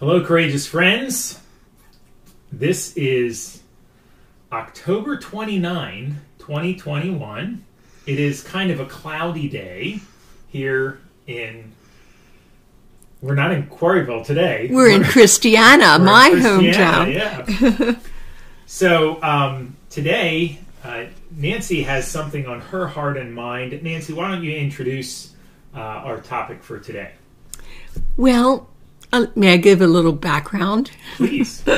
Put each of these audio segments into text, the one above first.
Hello, courageous friends. This is October 29, 2021. It is kind of a cloudy day here in. We're not in Quarryville today. We're in Christiana, we're in my Christiana, hometown. Yeah. so um, today, uh, Nancy has something on her heart and mind. Nancy, why don't you introduce uh, our topic for today? Well, uh, may I give a little background? Please.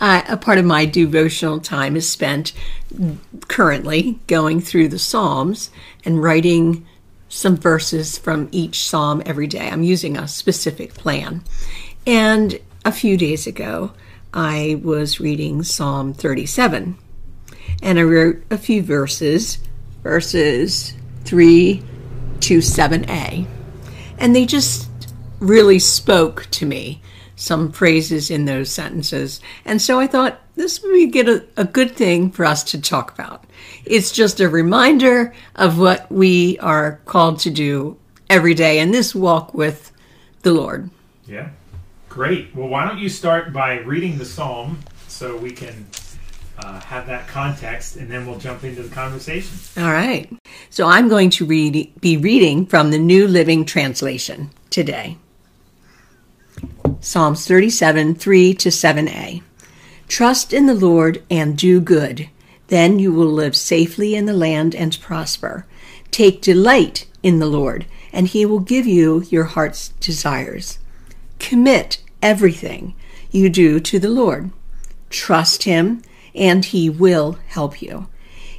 Uh, a part of my devotional time is spent currently going through the Psalms and writing some verses from each Psalm every day. I'm using a specific plan. And a few days ago, I was reading Psalm 37. And I wrote a few verses, verses 3 to 7a. And they just really spoke to me some phrases in those sentences. And so I thought this would be a, a good thing for us to talk about. It's just a reminder of what we are called to do every day in this walk with the Lord. Yeah. Great. Well, why don't you start by reading the psalm so we can uh, have that context and then we'll jump into the conversation. All right. So I'm going to read, be reading from the New Living Translation today. Psalms 37, 3 to 7a. Trust in the Lord and do good. Then you will live safely in the land and prosper. Take delight in the Lord, and he will give you your heart's desires. Commit everything you do to the Lord. Trust him, and he will help you.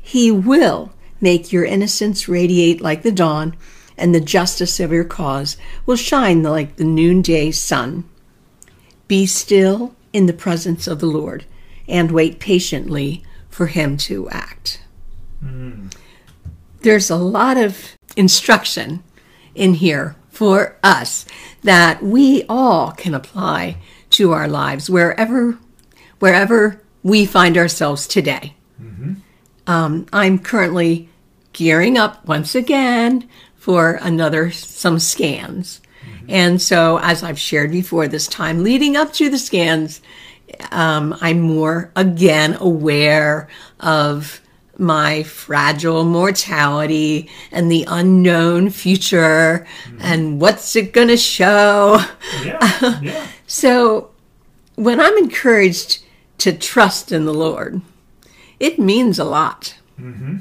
He will make your innocence radiate like the dawn, and the justice of your cause will shine like the noonday sun. Be still in the presence of the Lord and wait patiently for him to act. Mm. There's a lot of instruction in here for us that we all can apply to our lives wherever wherever we find ourselves today. Mm-hmm. Um, I'm currently gearing up once again for another some scans. And so, as I've shared before, this time leading up to the scans, um, I'm more again aware of my fragile mortality and the unknown future and what's it going to show. Yeah, yeah. So, when I'm encouraged to trust in the Lord, it means a lot. Mm-hmm.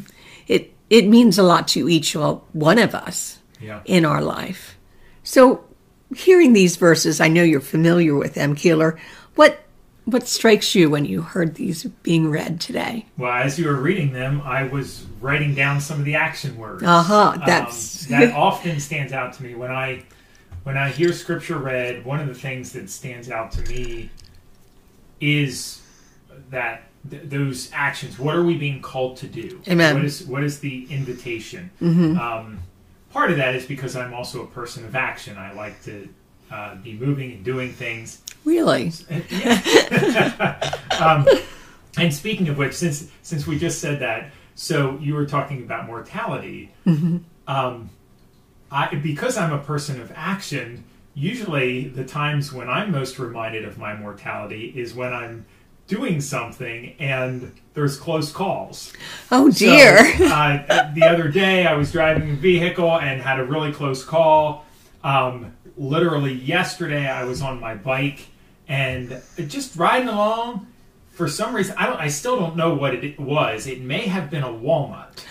It it means a lot to each one of us Yeah. in our life. So, hearing these verses, I know you're familiar with them, Keeler. What what strikes you when you heard these being read today? Well, as you were reading them, I was writing down some of the action words. Uh-huh, Um, that often stands out to me when I when I hear scripture read. One of the things that stands out to me is that th- those actions. What are we being called to do? Amen. What is what is the invitation? Mm-hmm. Um, part of that is because I'm also a person of action. I like to uh, be moving and doing things. Really? Um, and speaking of which, since since we just said that, so you were talking about mortality. Um, I because I'm a person of action. Usually, the times when I'm most reminded of my mortality is when I'm doing something and there's close calls. Oh So, dear. uh, the other day, I was driving a vehicle and had a really close call. Um, literally yesterday, I was on my bike and just riding along. For some reason, I don't. I still don't know what it was. It may have been a walnut,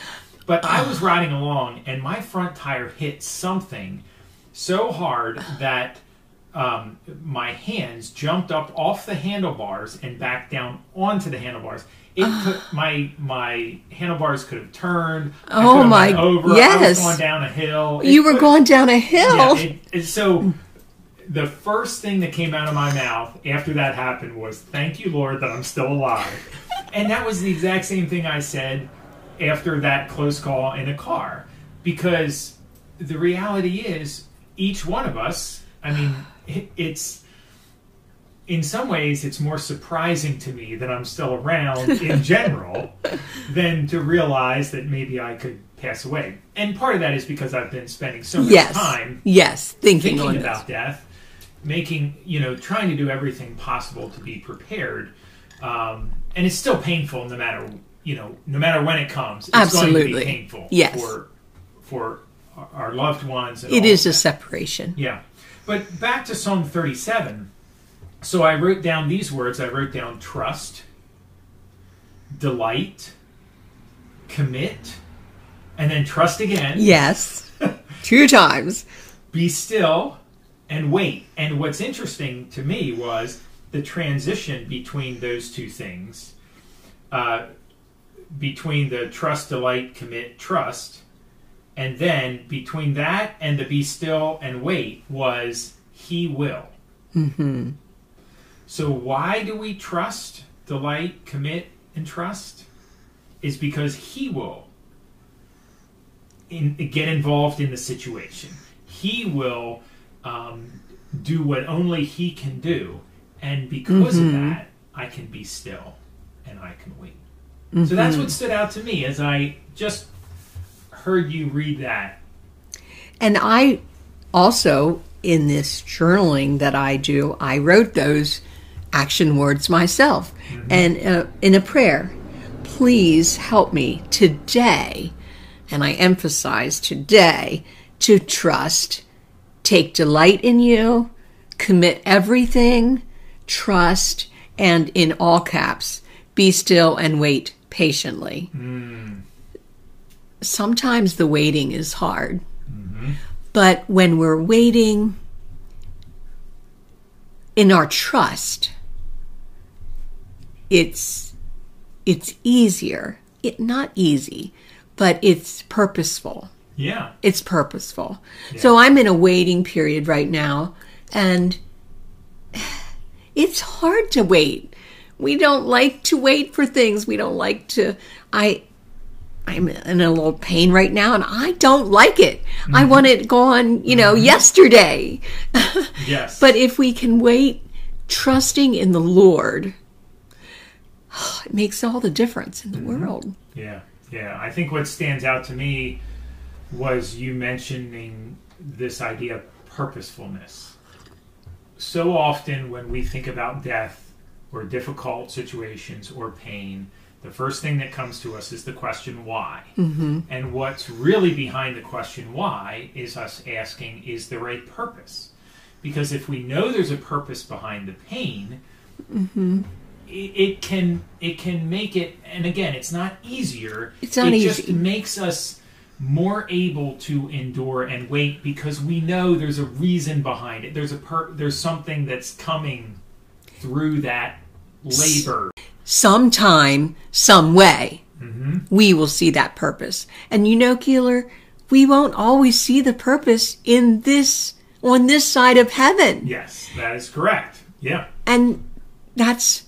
but I was riding along and my front tire hit something so hard that um, my hands jumped up off the handlebars and back down onto the handlebars. It could, my my handlebars could have turned. Oh my- over. Yes. going down a hill. It you were could- going down a hill. Yeah, it, it, so the first thing that came out of my mouth after that happened was "Thank you, Lord, that I'm still alive," and that was the exact same thing I said after that close call in a car, because the reality is each one of us. I mean, it, it's in some ways it's more surprising to me that I'm still around in general than to realize that maybe I could pass away. And part of that is because I've been spending so much yes. time Yes. Thinking, thinking about this. death making you know trying to do everything possible to be prepared um, and it's still painful no matter you know no matter when it comes it's going to Absolutely. be painful Yes. for for our- loved ones It is a separation. yeah but back to psalm 37 so i wrote down these words i wrote down trust delight commit and then trust again Yes. Two times. be still and wait. And what's interesting to me was the transition between those two things, uh, between the trust, delight, commit, trust, and then between that and the be still and wait was he will. Mm-hmm. So why do we trust, delight, commit, and trust? Is because he will in, get involved in the situation. He will um, do what only he can do, and because of that, I can be still and I can wait. So that's what stood out to me as I just heard you read that. And I also, in this journaling that I do, I wrote those action words myself. And uh, in a prayer, please help me today, and I emphasize today, to trust, take delight in you, commit everything, trust, and in all caps, be still and wait patiently. Sometimes the waiting is hard. Mm-hmm. But when we're waiting in our trust, it's it's easier. It not easy, but it's purposeful. Yeah. It's purposeful. So I'm in a waiting period right now and it's hard to wait. We don't like to wait for things. We don't like to I I'm in a little pain right now and I don't like it. I mm-hmm. want it gone, you know, mm-hmm. yesterday. Yes. But if we can wait trusting in the Lord, it makes all the difference in the mm-hmm. world. Yeah, yeah. I think what stands out to me was you mentioning this idea of purposefulness. So often, when we think about death or difficult situations or pain, the first thing that comes to us is the question why. Mm-hmm. And what's really behind the question why is us asking, is there a purpose? Because if we know there's a purpose behind the pain, it, it can it can make it and again it's not easier It's not it easy. just makes us more able to endure and wait because we know there's a reason behind it there's a per, there's something that's coming through that labor sometime, some way, mm-hmm. we will see that purpose. And you know, Keeler, we won't always see the purpose in this, on this side of heaven. yes that is correct yeah And that's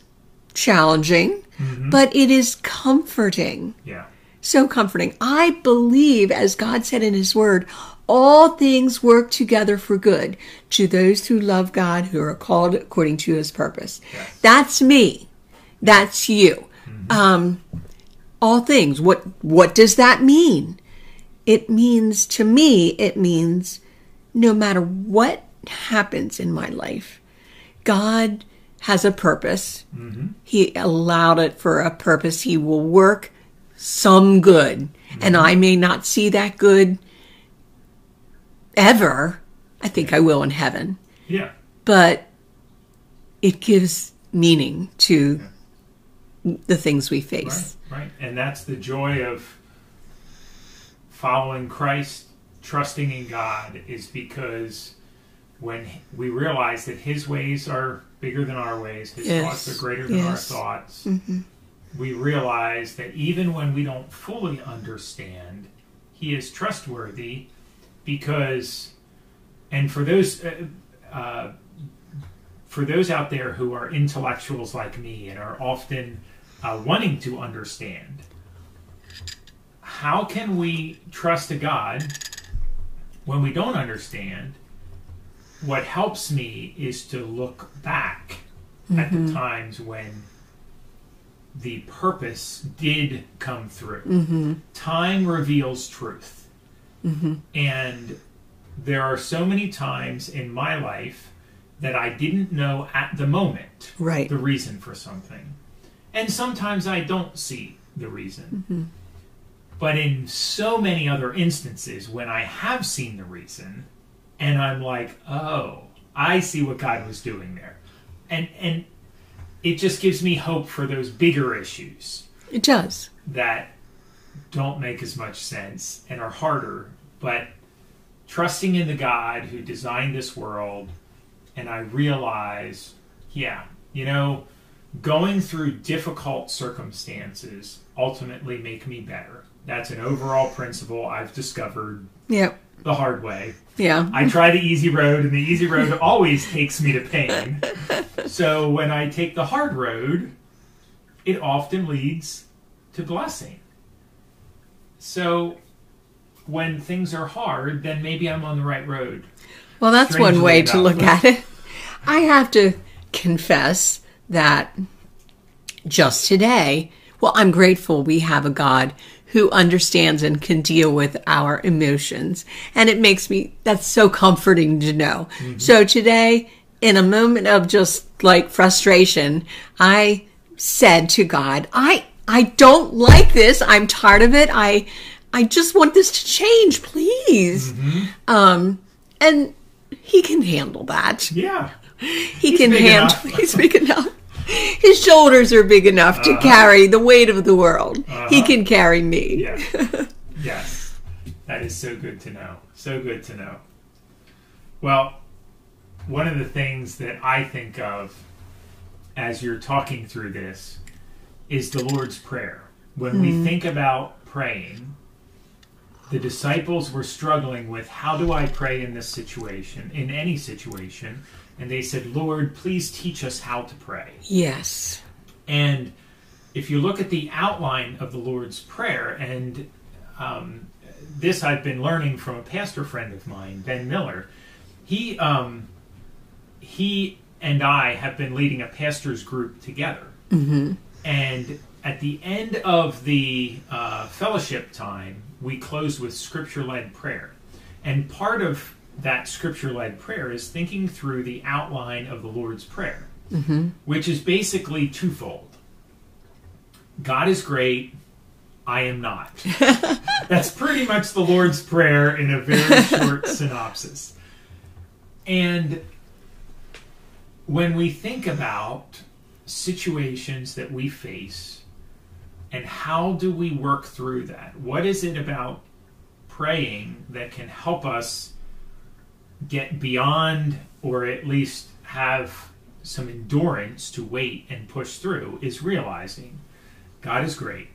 challenging, mm-hmm. but it is comforting. yeah So comforting. I believe, as God said in His Word, all things work together for good to those who love God, who are called according to His purpose. Yes. That's me. That's you. Mm-hmm. Um, all things. What What does that mean? It means to me. It means no matter what happens in my life, God has a purpose. Mm-hmm. He allowed it for a purpose. He will work some good. Mm-hmm. And I may not see that good ever. I think I will in heaven. yeah But it gives meaning to the things we face. Right, right. And that's the joy of following Christ, trusting in God, is because when we realize that His ways are bigger than our ways, His Yes, thoughts are greater than yes. our thoughts, we realize that even when we don't fully understand, He is trustworthy because, and for those. Uh, uh, for those out there who are intellectuals like me and are often uh, wanting to understand, how can we trust a God when we don't understand? What helps me is to look back at the mm-hmm. times when the purpose did come through. Mm-hmm. Time reveals truth. Mm-hmm. And there are so many times in my life that I didn't know at the moment Right. the reason for something. And sometimes I don't see the reason. Mm-hmm. But in so many other instances, when I have seen the reason, and I'm like, oh, I see what God was doing there. And, and it just gives me hope for those bigger issues It does. that don't make as much sense and are harder, but trusting in the God who designed this world, and I realize, yeah, you know, going through difficult circumstances ultimately make me better. That's an overall principle I've discovered Yeah. the hard way. Yeah. I try the easy road, and the easy road always takes me to pain. So when I take the hard road, it often leads to blessing. So when things are hard, then maybe I'm on the right road. Well, that's one Strangely way to look at it. I have to confess that just today, well, I'm grateful we have a God who understands and can deal with our emotions. And it makes me, that's so comforting to know. So today, in a moment of just like frustration, I said to God, I, I don't like this. I'm tired of it. I, I just want this to change, please. Um, and he can handle that. Yeah. He can big handle. He's big enough. His shoulders are big enough to uh-huh. carry the weight of the world. He uh-huh. can carry me. Yeah. yes. That is so good to know. So good to know. Well, one of the things that I think of as you're talking through this is the Lord's Prayer. When we hmm. think about praying, the disciples were struggling with how do I pray in this situation, in any situation? And they said, Lord, please teach us how to pray. Yes. And if you look at the outline of the Lord's Prayer, and um, this I've been learning from a pastor friend of mine, Ben Miller, he um, he and I have been leading a pastors group together, mm-hmm. and at the end of the uh, fellowship time, we close with scripture-led prayer, and part of that scripture-led prayer is thinking through the outline of the Lord's Prayer, mm-hmm. which is basically twofold. God is great. I am not. That's pretty much the Lord's Prayer in a very short synopsis. And when we think about situations that we face and how do we work through that, what is it about praying that can help us get beyond or at least have some endurance to wait and push through is realizing God is great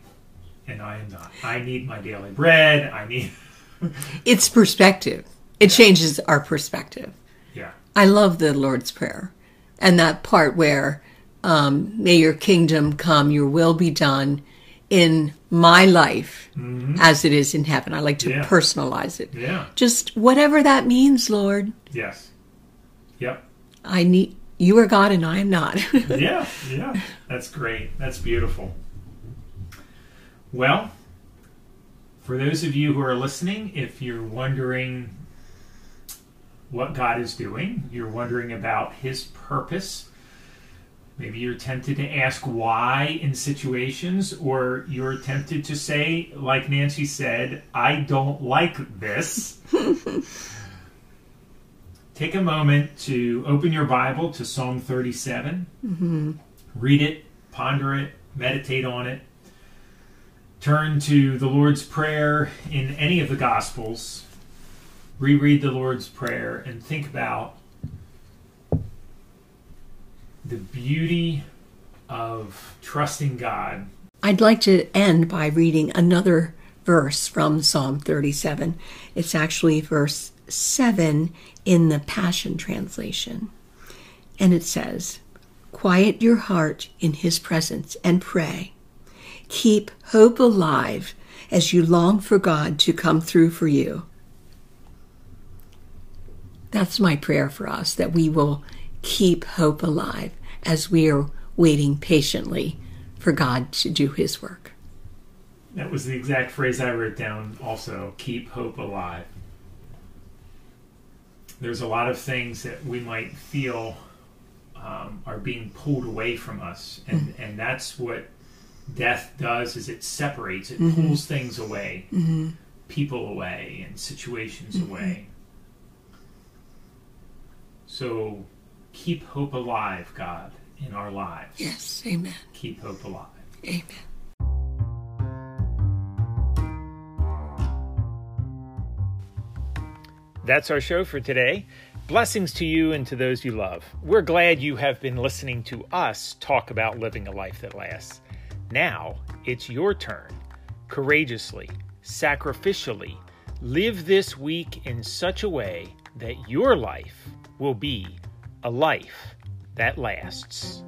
and I am not. I need my daily bread. I need, It's perspective. It changes our perspective. yeah, I love the Lord's Prayer and that part where, um, may your kingdom come, your will be done in my life mm-hmm. as it is in heaven. I like to Yeah. personalize it. yeah, Just whatever that means, Lord. yes, yep, I need, you are God and I am not. yeah, yeah. That's great. That's beautiful. Well, for those of you who are listening, if you're wondering what God is doing, you're wondering about His purpose, maybe you're tempted to ask why in situations, or you're tempted to say, like Nancy said, I don't like this. Take a moment to open your Bible to Psalm 37. Mm-hmm. Read it, ponder it, meditate on it. Turn to the Lord's Prayer in any of the Gospels. Reread the Lord's Prayer and think about the beauty of trusting God. I'd like to end by reading another verse from Psalm 37. It's actually verse 7 in the Passion Translation. And it says, Quiet your heart in his presence and pray. Keep hope alive as you long for God to come through for you. That's my prayer for us that we will keep hope alive as we are waiting patiently for God to do his work. That was the exact phrase I wrote down also keep hope alive. there's a lot of things that we might feel um, are being pulled away from us, and Mm-hmm. and that's what death does is it separates, it Mm-hmm. pulls things away, people away, and situations Mm-hmm. away. So keep hope alive, God, in our lives. Yes. Amen. Keep hope alive. Amen. That's our show for today. Blessings to you and to those you love. We're glad you have been listening to us talk about living a life that lasts. Now it's your turn. Courageously, sacrificially, live this week in such a way that your life will be a life that lasts.